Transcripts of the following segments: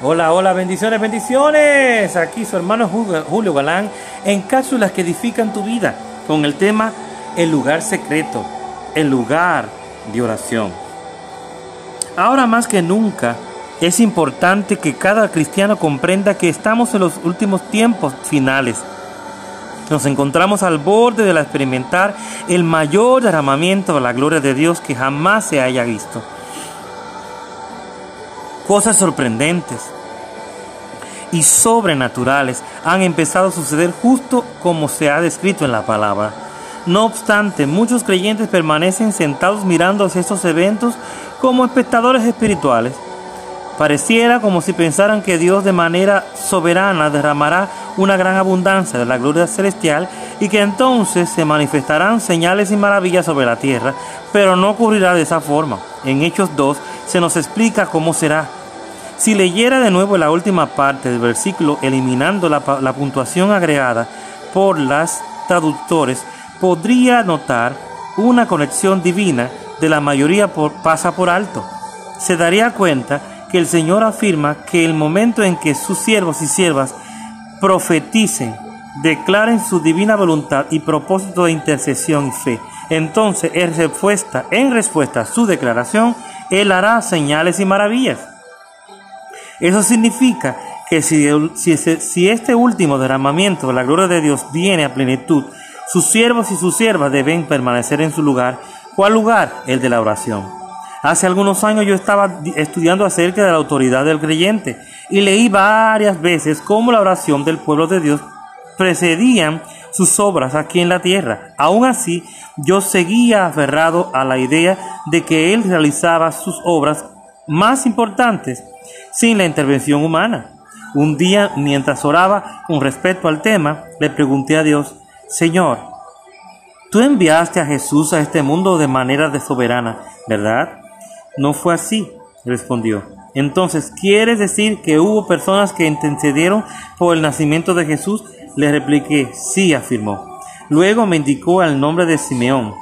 Hola, hola, bendiciones, bendiciones. Aquí su hermano Julio Galán en cápsulas que edifican tu vida con el tema El lugar secreto, el lugar de oración. Ahora más que nunca es importante que cada cristiano comprenda que estamos en los últimos tiempos finales. Nos encontramos al borde de la experimentar el mayor derramamiento de la gloria de Dios que jamás se haya visto cosas sorprendentes y sobrenaturales han empezado a suceder justo como se ha descrito en la palabra. No obstante, muchos creyentes permanecen sentados mirando estos eventos como espectadores espirituales. Pareciera como si pensaran que Dios de manera soberana derramará una gran abundancia de la gloria celestial y que entonces se manifestarán señales y maravillas sobre la tierra, pero no ocurrirá de esa forma. En Hechos 2 se nos explica cómo será. Si leyera de nuevo la última parte del versículo, eliminando la, puntuación agregada por las traductores, podría notar una conexión divina de la mayoría por, pasa por alto. Se daría cuenta que el Señor afirma que el momento en que sus siervos y siervas profeticen, declaren su divina voluntad y propósito de intercesión y fe, entonces en en respuesta a su declaración, Él hará señales y maravillas. Eso significa que si, si, este último derramamiento de la gloria de Dios viene a plenitud, sus siervos y sus siervas deben permanecer en su lugar. ¿Cuál lugar? El de la oración. Hace algunos años yo estaba estudiando acerca de la autoridad del creyente y leí varias veces cómo la oración del pueblo de Dios precedían sus obras aquí en la tierra. Aún así, yo seguía aferrado a la idea de que Él realizaba sus obras más importantes sin la intervención humana. Un día, mientras oraba con respecto al tema, le pregunté a Dios, Señor, tú enviaste a Jesús a este mundo de manera de soberana, ¿verdad? No fue así, respondió. Entonces, ¿quieres decir que hubo personas que intercedieron por el nacimiento de Jesús? Le repliqué, sí, afirmó. Luego me indicó el nombre de Simeón.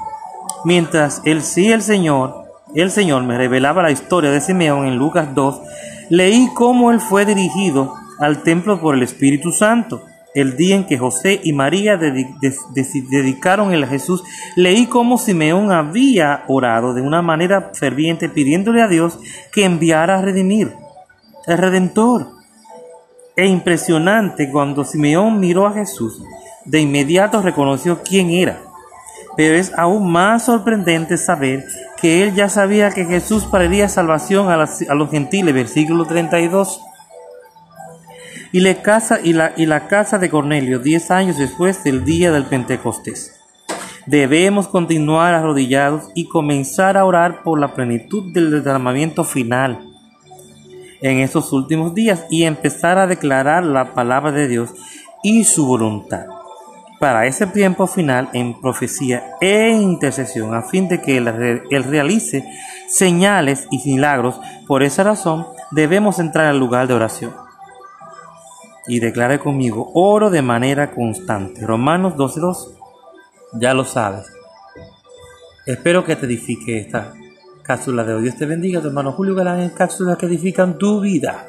Mientras él sí, el Señor, el Señor me revelaba la historia de Simeón en Lucas 2, leí cómo él fue dirigido al templo por el Espíritu Santo. El día en que José y María dedicaron a Jesús, leí cómo Simeón había orado de una manera ferviente pidiéndole a Dios que enviara a redimir, el Redentor. E impresionante cuando Simeón miró a Jesús, de inmediato reconoció quién era. Pero es aún más sorprendente saber que él ya sabía que Jesús traería salvación a, los gentiles, versículo 32. Y, le casa, y, la, casa de Cornelio, diez años después del día del Pentecostés. Debemos continuar arrodillados y comenzar a orar por la plenitud del derramamiento final en estos últimos días y empezar a declarar la palabra de Dios y su voluntad para ese tiempo final en profecía e intercesión, a fin de que Él, realice señales y milagros. Por esa razón debemos entrar al lugar de oración. Y declare conmigo, oro de manera constante. Romanos 12.2. Ya lo sabes. Espero que te edifique esta cápsula de hoy. Dios te bendiga, tu hermano Julio Galán en cápsulas que edifican tu vida.